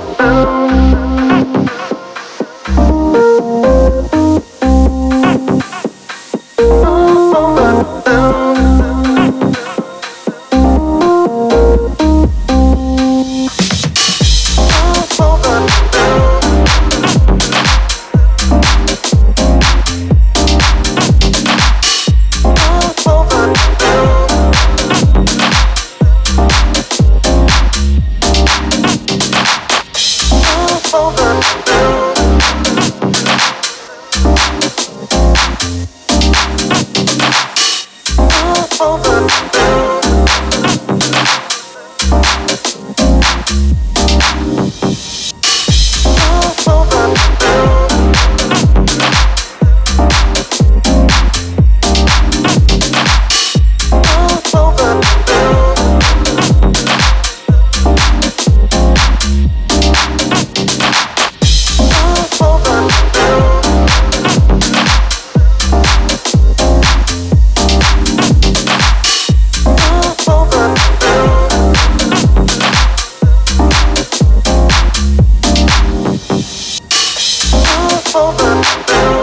Oh. Over.